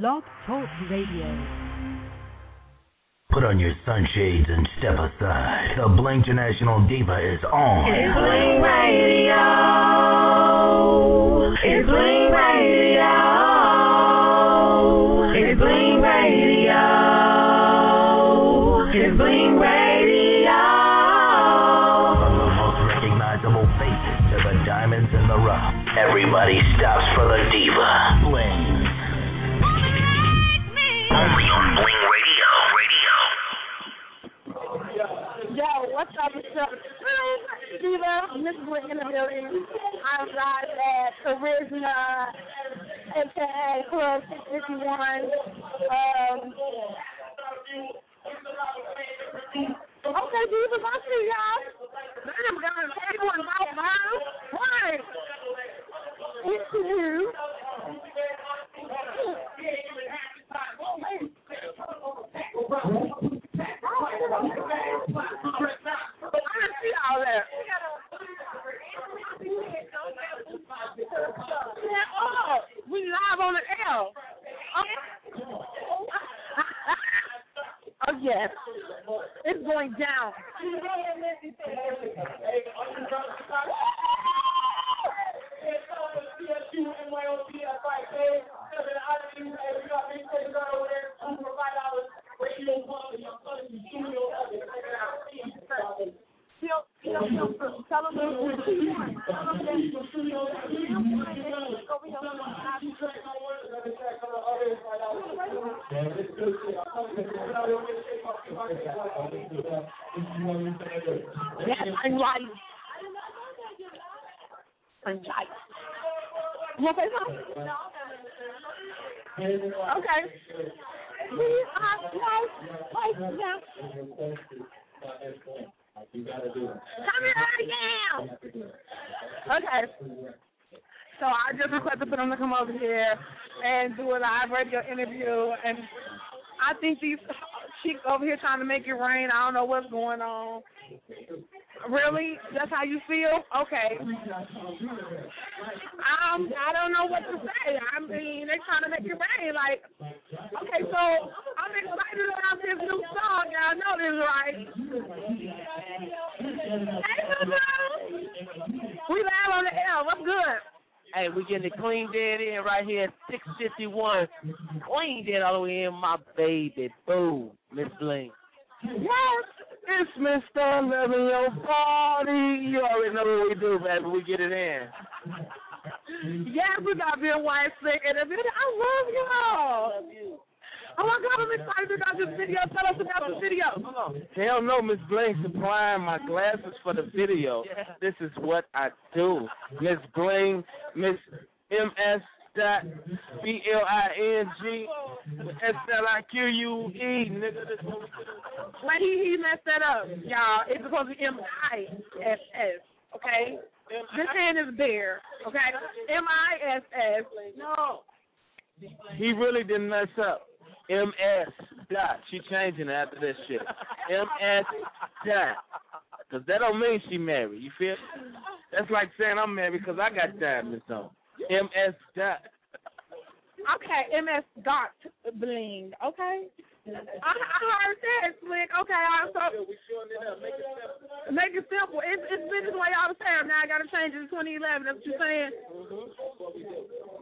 Blog Talk Radio. Put on your sunshades and step aside. The Bling International Diva is on. It's Bling Radio. It's Bling Radio. It's Bling Radio. It's Bling Radio. From the most recognizable faces to the diamonds in the rough. Everybody stops for the Diva. Diva, Miss Bling in the building. I'm live at Charisma, aka Club 651. Um, okay, Diva, I see y'all. Damn, got a table and about mine. Why? It's you. I didn't see all that. Yeah, oh, we live on the air. Oh, oh yes, it's going down. Tell them Yes, I'm right. I'm right. You say something? Okay. We are close right now. Come here now. Okay. So I just requested for them to come over here and do a live radio interview, and I think these chicks over here trying to make it rain. I don't know what's going on. Really? That's how you feel? Okay. Um, I don't know what to say. I mean, they're trying to make it rain. Like, okay, so I'm excited about this new song. Y'all know this, right? Hey. We live on the air. What's good? Hey, we getting the clean dead in right here at 651. Clean dead all the way in, my baby. Boom, Miss Bling. Yes. It's Mr. Living Your Party. You already know what we do, baby. We get it in. Yes, we got Bill White slick in the video. I love y'all. Oh my God, I'm excited about this video. Tell us about the video. Hell no, Miss Bling supplying my glasses for the video. This is what I do. Miss Bling, Miss MS dot B L I N G S L I Q U E, nigga. This what we do. Wait, he, he messed that up, y'all. It's supposed to be M I S S, okay? This hand is bare, okay? M I S S. No. He really didn't mess up. MS dot. She changing it after this shit. MS dot. Cause that don't mean she married. You feel? That's like saying I'm married because I got diamonds on. MS dot. Okay, MS dot bling, okay? I, I heard that, Slick. Okay, I so make it simple. It's it's been this way all the time. Now I gotta change it to 2011. That's what you're saying.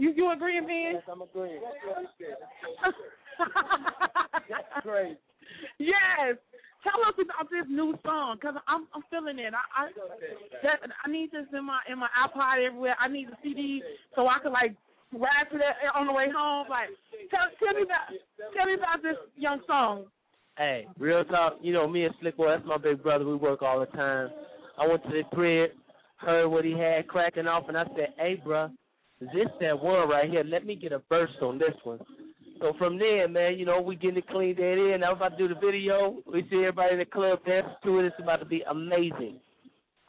You you agreeing, Ben? Yes, I'm agreeing. That's great. Yes. Tell us about this new song, cause I'm I'm feeling it. I I, that, I need this in my in my iPod everywhere. I need the CD so I can like ride to that on the way home. Like, tell tell me about tell me about this young song. Hey, real talk. You know me and Slick Boy. That's my big brother. We work all the time. I went to the crib, heard what he had cracking off, and I said, "Hey, bruh, this that one right here. Let me get a burst on this one." So from there, man, you know, we getting it cleaned that in. I'm about to do the video. We see everybody in the club dance to it. It's about to be amazing.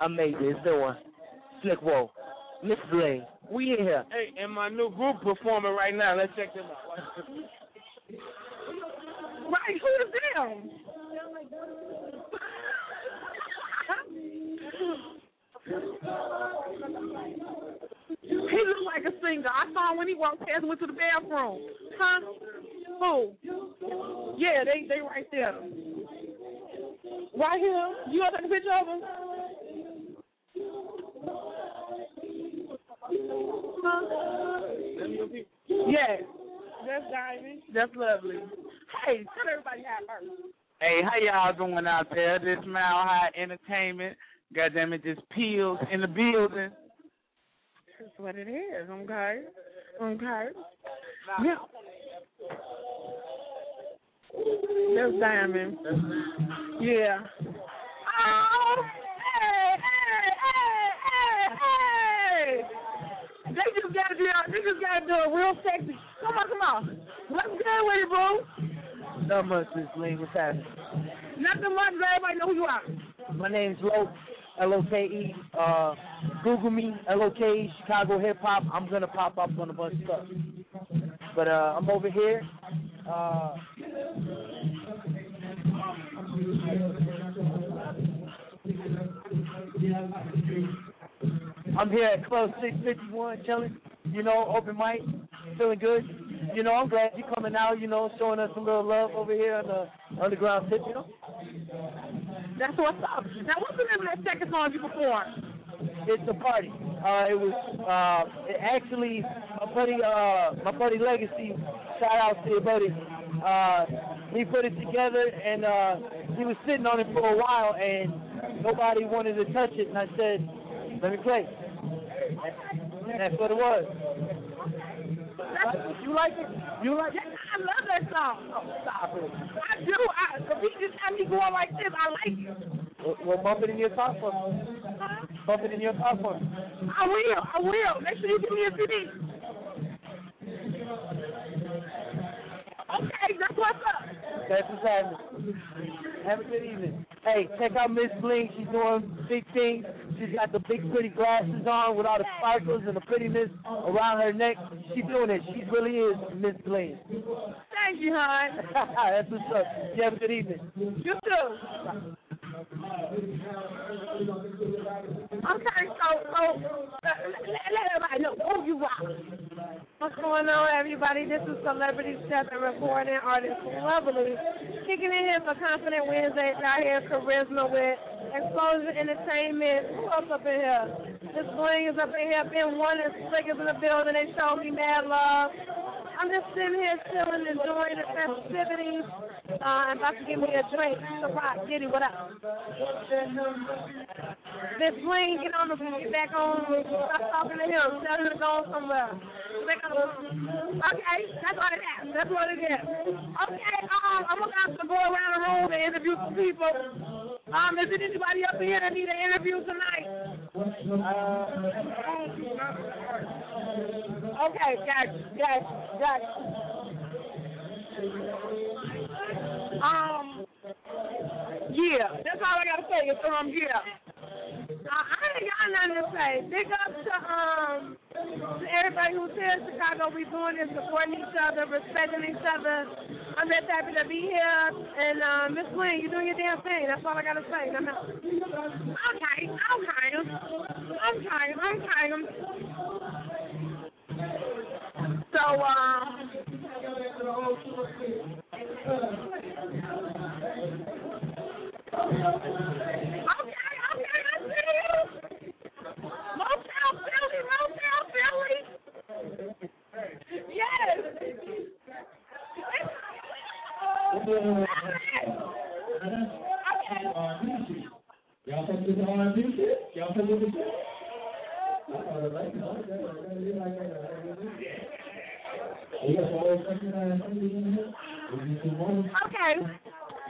Amazing. It's doing. Slick Whoa. Miss Bling. We in here. Hey, and my new group performing right now. Let's check them out. Right, who is them? He looked like a singer. I saw him when he walked past and went to the bathroom. Huh? Who? Yeah, they they right there. Right here. You want to take a picture of them? Yes. That's Diamond. That's lovely. Hey, tell everybody how first. Hey, how y'all doing out there? This Mile High Entertainment. God damn it, this Peels in the building. That's what it is, okay? Okay. Yeah. That's Diamond. Yeah. Oh, hey, hey, hey, hey, hey. They just gotta do they just gotta do it real sexy. Come on, come on. What's good with it, bro? Not much, Miss Bling. What's happening? Nothing much, but everybody know who you are. My name's Loke, L-O-K-E. Uh, Google me, L-O-K-E, Chicago Hip Hop. I'm gonna pop up on a bunch of stuff. But uh, I'm over here. Uh, I'm here at Club 651, chilling. You know, open mic, feeling good. You know, I'm glad you're coming out. You know, showing us a little love over here on the underground tip. You know. That's what's up. Now, what's the name of that second song you performed? It's a party. Uh, it was uh, it actually my buddy, uh, my buddy Legacy. Shout out to your buddy. Uh, he put it together, and uh, he was sitting on it for a while, and nobody wanted to touch it. And I said, "Let me play." And that's what it was. You like it? You like it? I love that song. Oh, stop it. I do. I, if he just had me going like this, I like it. Well, well, bump it in your car for me. Bump it in your car for me. I will. I will. Make sure you give me a CD. Okay, that's what's up. That's what's happening. Have a good evening. Hey, check out Miss Bling. She's doing big things. She's got the big pretty glasses on with all the sparkles and the prettiness around her neck. She's doing it. She really is Miss Bling. Thank you, hon. That's what's up. You have a good evening. You too. Okay, so, so uh, let, let, let everybody know who you are. What's going on, everybody? This is Celebrity Chef and recording artist Lovely. Kicking in here for Konfident Wednesdays out here, Charisma with Explosion Entertainment. Who else up in here? This Bling is up in here. Ben One is in the building. They show me mad love. I'm just sitting here chilling, enjoying the festivities. Uh, I'm about to give me a drink. So, Rock, Diddy, what up? This Bling, get on the get back on. Stop talking to him. Tell him to go somewhere. Okay, that's what it is. That's what it is. Okay, um, I'm have to go around the room and interview some people. Um, is there anybody up here that need an interview tonight? Okay, gotcha, gotcha, gotcha. Um, yeah, that's all I gotta say. Is um, yeah. Uh, I ain't got nothing to say. Big up to um to everybody here in Chicago. We doing this, supporting each other, respecting each other. I'm just happy to be here. And uh, Miss Lynn, you're doing your damn thing. That's all I gotta say. Okay, okay. I'm trying. I'm trying. I'm so um. Okay, okay, I see you. Motel Philly, Motel Philly. Yes. Y'all fuck with the R&B shit? Y'all fuck with the shit? I thought it like that. You like that? You got some old fucking ass niggas in here? Is this the one? Okay.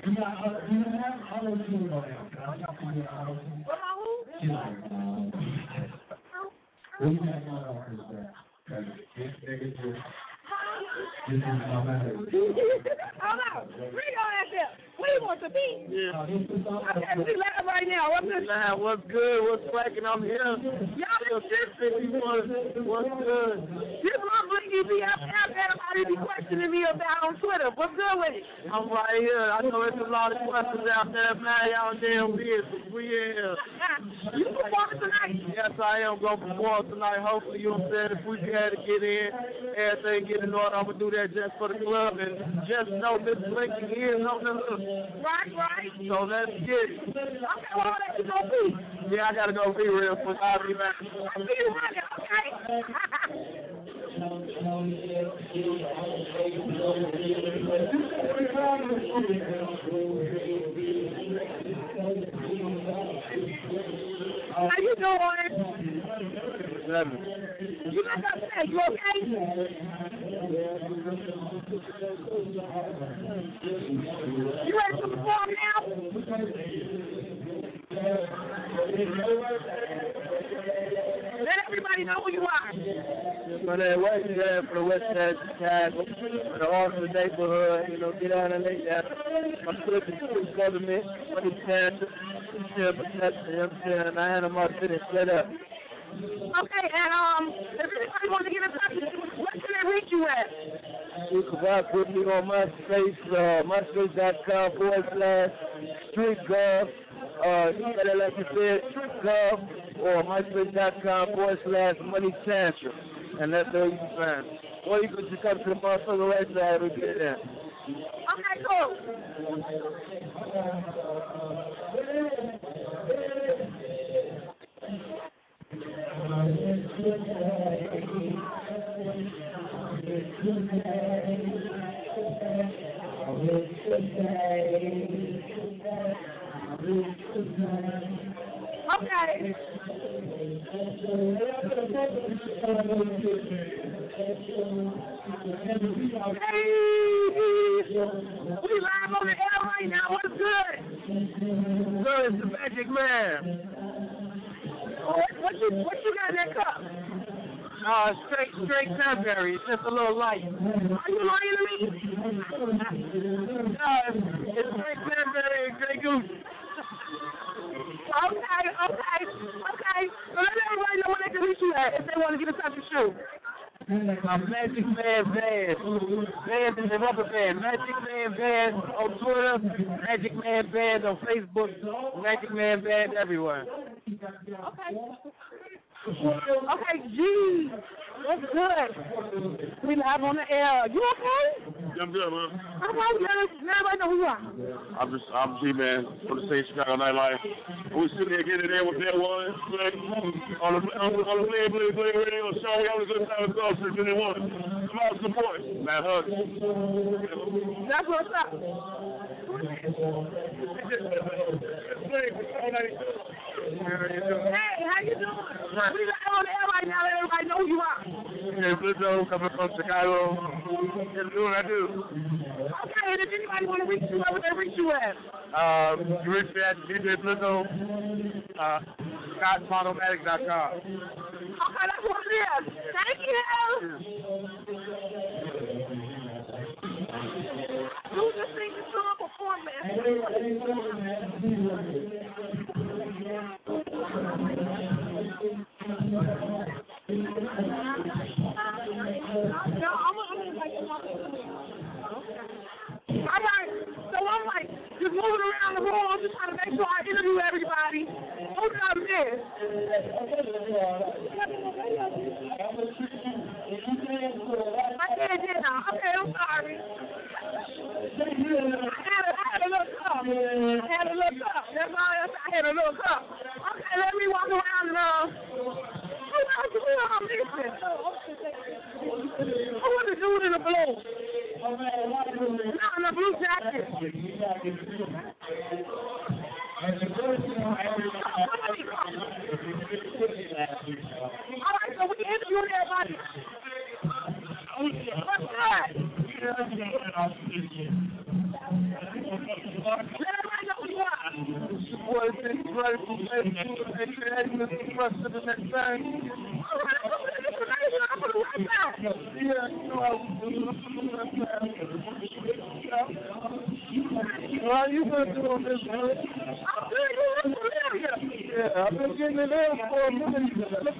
You got, you don't have auto-tune on. I got you with auto-tune. She's like, what you got going on with that? 'Cause this nigga just, this is my man. Hold on. Bring on that there. You want to be? This is all- Okay, we live right now. What's this? Nah, what's good? What's cracking? I'm here. Y'all 651. What's good? This my bling EPFF everybody be questioning me about on Twitter. What's good with it? I'm right here. I know there's a lot of questions out there, man. Y'all damn business. We in here. you performing tonight? Yes, I am going to perform tonight. Hopefully, you know what I'm saying? If we can to get in, everything get in order, I'm going to do that just for the club. And just know Miss Lincoln is on the hook. Right, right. So let's get it. Okay, well, that's you gonna be. Yeah, I got to go be real quick. I'll be back. I'll be running, okay? How you doing? You got that say, you okay? You ready to perform now? Let everybody know who you are. For the west side, for the west side of Chicago, for the Austin neighborhood, you know, get out and lay down. I'm looking to the government, for the share protection, you know what I'm saying? I had them all sitting set up. Okay, and um, if anybody wants to get in touch where can they reach you at? You can rock with me on MySpace, uh, MySpace.com forward slash street gov. Uh, you like you said, street gov, or MySpace.com forward slash money tantrum. And that's where you can find me. Or you can just come to the motherfucker right side and get there. Okay, cool. Okay. Hey, we live on the air right now. What's good? So it's the Magic Man. What, what you what you got in that cup? Uh, straight, straight cranberry. It's just a little light. Are you lying to me? No, it's, it's straight cranberry and Grey Goose. Okay, okay, okay. So let everybody know where they can reach you at if they want to get in touch with you. Uh, Magic Man Band. Band is a rubber band. Magic Man Band on Twitter. Magic Man Band on Facebook. Magic Man Band everywhere. Okay. Okay, geez. What's good? We live on the air. You okay? I'm good, man. Let, us, let everybody know who you are. I'm just, I'm G man for the St. Chicago Nightlife. We sitting here getting there with that one play on the on the, on the play, play, play radio show. We having a good time with Gulf Street 21. Come out and support. Matt Hugs. That's what's up. Hey, how you doing? We live on the air right now. Let everybody know who you are. Hey, Blizzo coming from Chicago. Just doing what I do. Okay, and if anybody want to reach you, where would they reach you at? Um, you reach me at DJ Blizzo, uh, ScottMonomatic.com. Okay, that's what it is. Thank you. Do this thing to a performance. Gonna invite you? I did, didn't I? Okay, I'm sorry. I had a, I had a little cup. I had a little cup. That's all else. I had a little cup. Okay, let me walk around and uh, who else? Who am I missing? Who was the dude in the blue? Not in the blue jacket. All right, so we interviewed everybody. What's that? Let everybody know who you are. Boy, it's right from Facebook. Make sure that you listen first to the next time. All right, I'm gonna put this information. I'm gonna write back. Yeah, you know, I Well, you been doing this, man. I'm good. You look familiar. Yeah, I've been getting it in for a minute. Look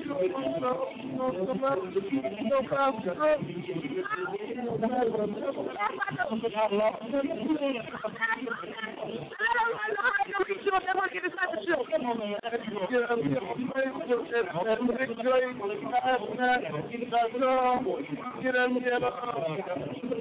at Get. Detroit Mob on CNC.com. Detroit Mob on CNC.com.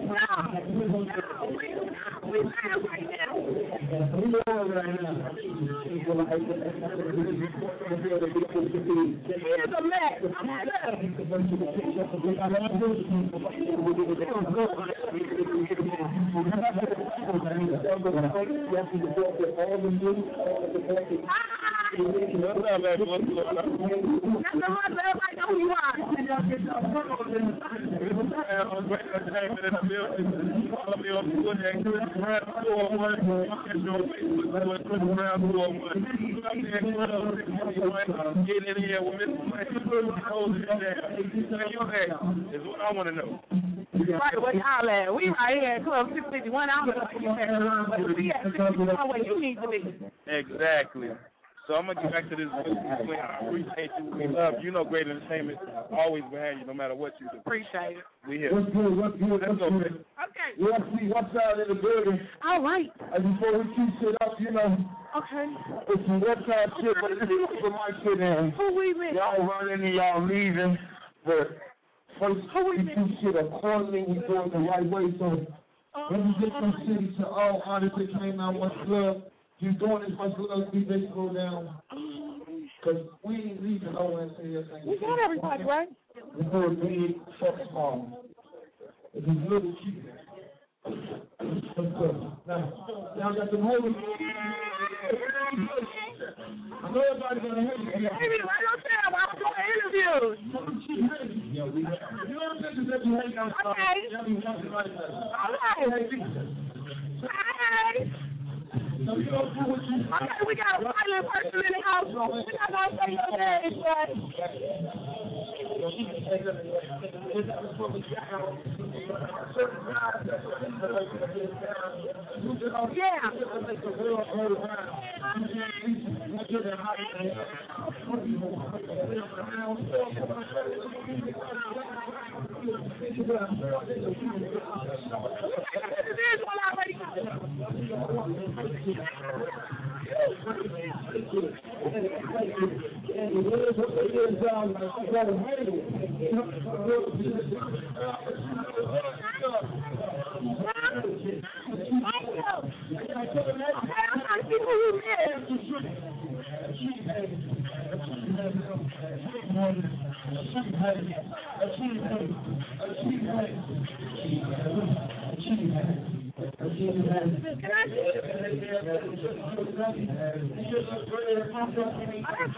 Is what I want to know. Right, where y'all at? We right here at Club 651. I don't know where you at. But we at 651 where you need to be. Exactly. So I'm gonna get back to this. Queen. I appreciate you. We love you. You know, great entertainment always behind you, no matter what you do. Appreciate it. We here. What's good? What's good? Let's What's good? man. Okay. Let's see what's out in the building. All right. And before we keep shit up, you know, Okay. it's some website shit, but is for my shit in. Who we with? Y'all running and y'all leaving, but first we do shit accordingly, we do it the right way. So represent from city to all artists that came out much love. You doing this much love, we they go down. Cause we ain't leaving until your thing. We got everybody, right? We do it big, fuck small. If it's little, keep it. Now, gonna you. Okay. We got a violent person in the house. We're not to say your name, but... Yeah. There's one already. Thank you. Okay, I'm trying to see who he is. I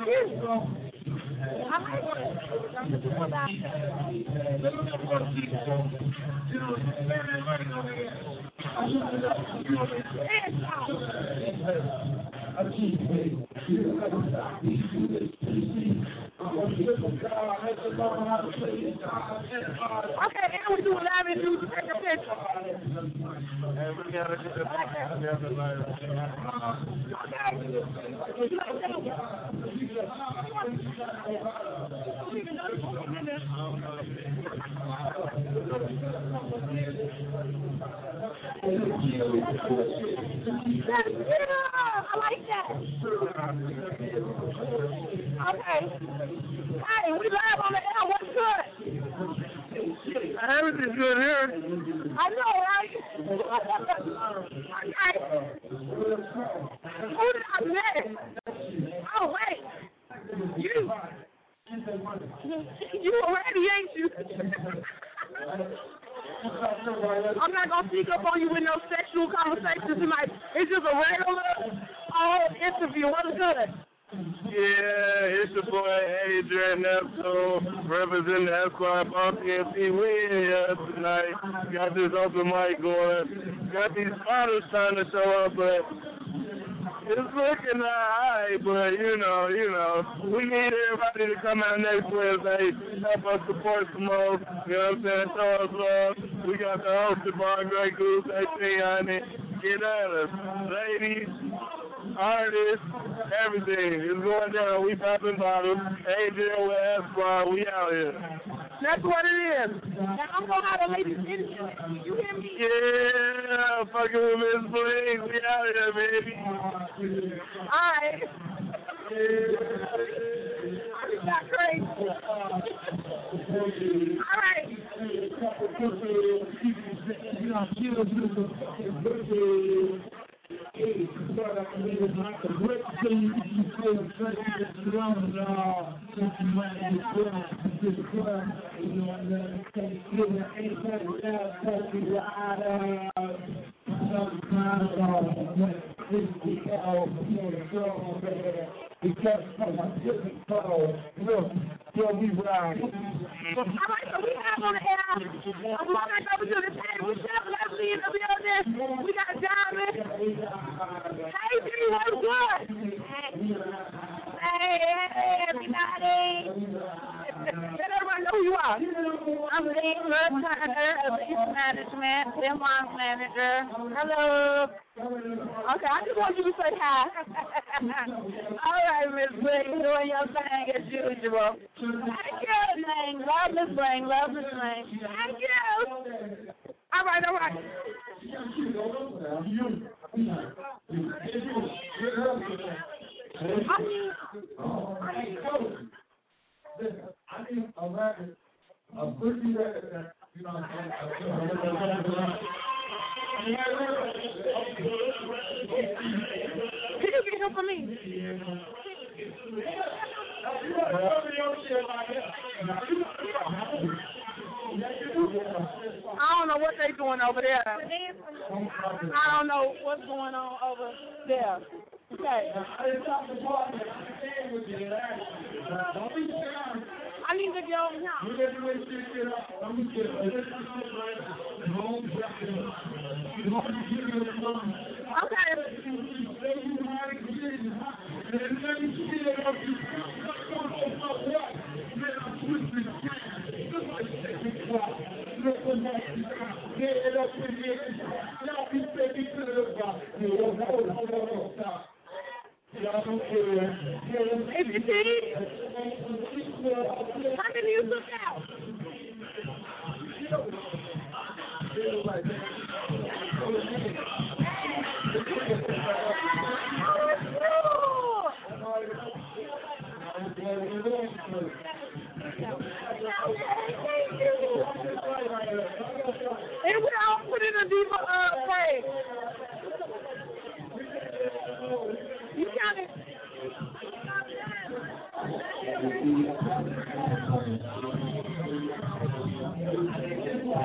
see you? That's cute. I like it. Okay, and we do a live and do take a picture. That's good. I like that. Okay. Hey, we live on the air. What's good? Everything's good here. I know, right? okay. Who did I miss? I'm not gonna sneak up on you with no sexual conversations tonight. It's just a regular uh, interview. What's good? Yeah, it's your boy Adrian Neptune, representing the Esquire Pump TNT. We in here tonight. Got this open mic going. Got these spotters trying to show up, but it's looking alright. But you know, you know, we need everybody to come out next Wednesday, help us support some more. You know what I'm saying? Show us love. We got the hosted by Grey Goose, 18 on it. Get at us, ladies artists, everything. It's going down. We popping bottles. Adrian with Esquire. We out here. That's what it is. Now I'm gonna have the ladies interview it. You hear me? Yeah, fucking with Miss Bling. We out here, baby. All right. I'm not crazy. All right. All right, so we have on the air. I'm going back over to the table. Chef Leslie in the building. We got Diamond. Hey, D, what's good? Hey, hey, everybody. Let everybody know who you are. I'm Lee Turner of East Management, Denmark manager. Hello. Okay, I just want you to say hi. All right, Miss Bling, doing your thing as usual. Thank you. Bling, love Miss Bling, love Miss Bling. Thank you. All right, all right. Can you get him for me? I don't know what they doing over there. I don't know what's going on over there. Okay. I need to go now. Okay.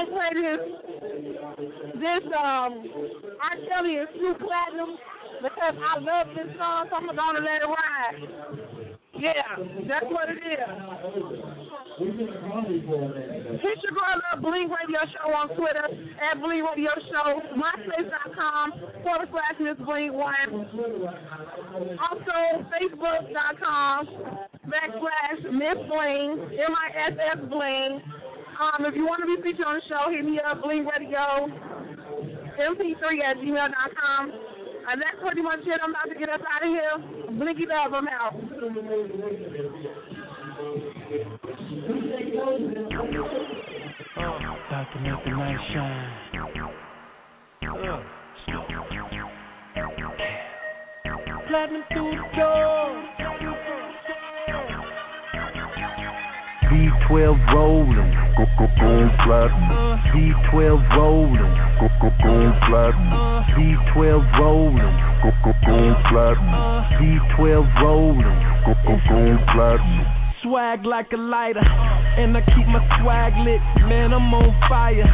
gonna play this this um R. Kelly and Snoop Platinum because I love this song, so I'm gonna let it ride. Yeah, that's what it is. Hit your girl up, Bling Radio Show on Twitter at Bling Radio Show, MySpace.com forward slash Miss Bling One. Also, Facebook.com backslash Miss Bling, M I S S Bling. Um, if you want to be featured on the show, hit me up, Bling Radio. mp3 at gmail.com. And that's pretty much it. I'm about to get us out of here. Blinky love, I'm out. About to make the night shine. Platinum through the door. V12 rolling, go go go platinum. V12 rolling, go go go platinum. V12 rolling, go go go platinum. V12 rolling, go go go platinum. Swag like a lighter, and I keep my swag lit. Man, I'm on fire.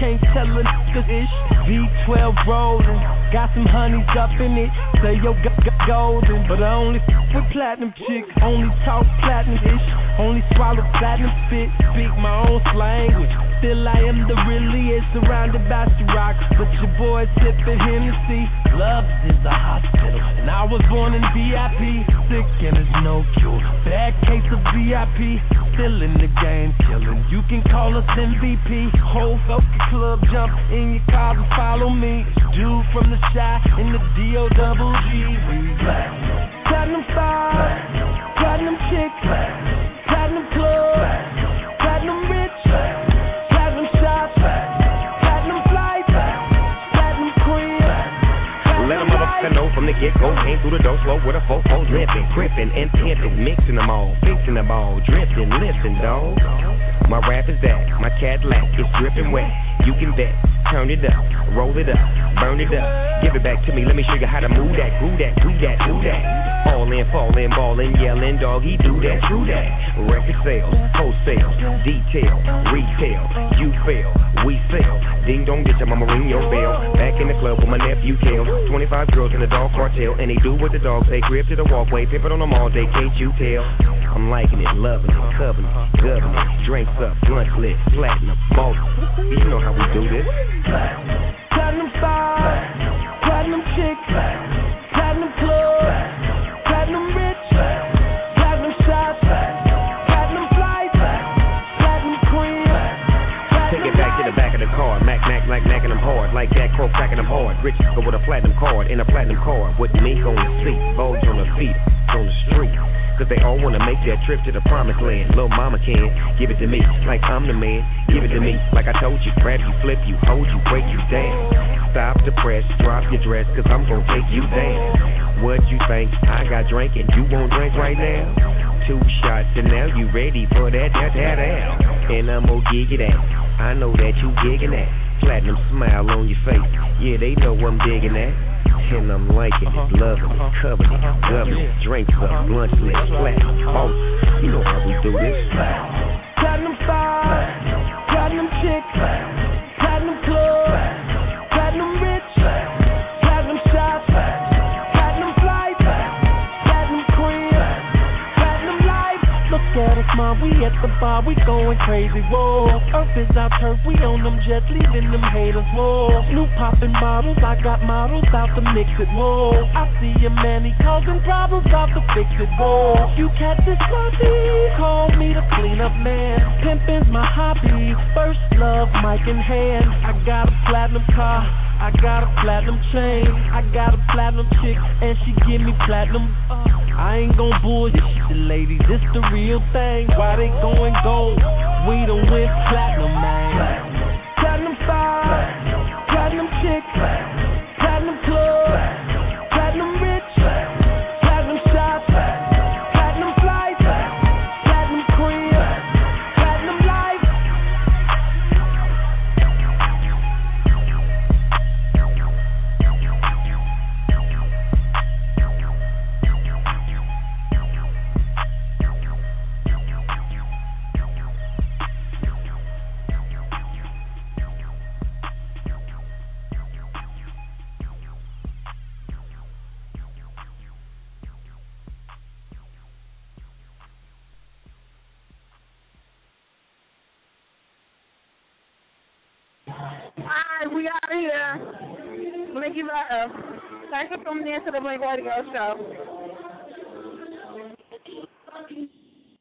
Can't tell a nigga ish. V12 rolling, got some honeys up in it. Say yo, g- g- golden, but I only f with platinum chicks. Only talk platinum ish. Only swallow platinum spit. Speak my own language. Still I am the realest, surrounded by rock. But your boy sipping Hennessy. Love is a hospital, and I was born in VIP. Sick and there's no cure. Bad case of VIP. Still in the game, killing. You can call us MVP. Whole fucking club jump in your car and follow me. Dude from the Chi in the D O double G. Platinum five, platinum chick, platinum the get go. Came through the door slow with a four four dripping, crippin' and pimpin', mixing them all, fixing them all, drifting, lifting, dog. My rap is that, my Cadillac is dripping wet. You can bet, turn it up, roll it up, burn it up, give it back to me. Let me show you how to move that, groove that, we that, do that. All in, fall in, ballin', yelling, dog, he do that, do that. Record sales, wholesale, detail, retail, you fail, we sell. Ding dong, get your mama ring your bell. Back in the club with my nephew Tail. 25 girls in the dog cartel, and they do what the dogs say. Grip to the walkway, pimp it on them all day, can't you tell? I'm liking it, loving it, covering it, gubbing it. Drinks up, blunt lit, platinum, ball. You know how we do this. Platinum five, platinum chick, platinum club, platinum rich, platinum shots, platinum flights, platinum crib, Take it back to the back of the car. Mac, Mac, like macking them hard. Like that crow cracking them hard. Rich but with a platinum card in a platinum car. With me on the seat, Vogue's on the feet, on the street. Cause they all wanna make that trip to the promised land. Little mama can give it to me like I'm the man. Give it to me like I told you. Grab you, flip you, hold you, break you down. Stop the press, drop your dress, cause I'm gonna take you down. What you think? I got drink and you won't drink right now? Two shots and now you ready for that, that, that, that. And I'm gonna gig it out. I know that you gigging that. Platinum smile on your face. Yeah, they know I'm digging that. And I'm liking it, loving it, covering it, gubbing it, drinks up, lunch lit, platinum, oh, you know how we do this. platinum five, platinum. Chick, we at the bar, we going crazy, whoa. Earth is our turf, we on them jets, leaving them haters, whoa. New poppin' bottles, I got models out to mix it, whoa. I see a man, he causing problems, out to fix it, whoa. You catch this sloppy, call me the cleanup man. Pimpin's my hobby, first love, mic in hand. I got a platinum car. I got a platinum chain, I got a platinum chick, and she give me platinum. Uh, I ain't gon' bullshit the ladies, it's the real thing. Why they going gold? We done went platinum, man. In to the Bling Radio Show.